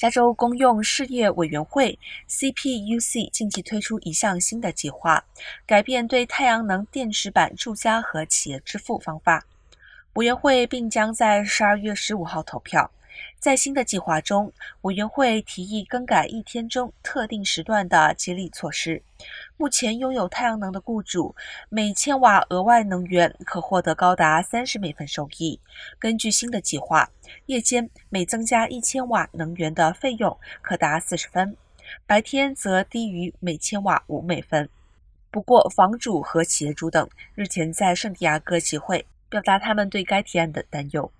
加州公用事业委员会 （CPUC） 近期推出一项新的计划，改变对太阳能电池板住家和企业支付方法。委员会并将在十二月十五号投票。在新的计划中，委员会提议更改一天中特定时段的激励措施。目前拥有太阳能的雇主，每千瓦额外能源可获得高达三十美分收益。根据新的计划，夜间每增加一千瓦能源的费用可达四十分，白天则低于每千瓦五美分。不过，房主和企业主等日前在圣地亚哥集会，表达他们对该提案的担忧。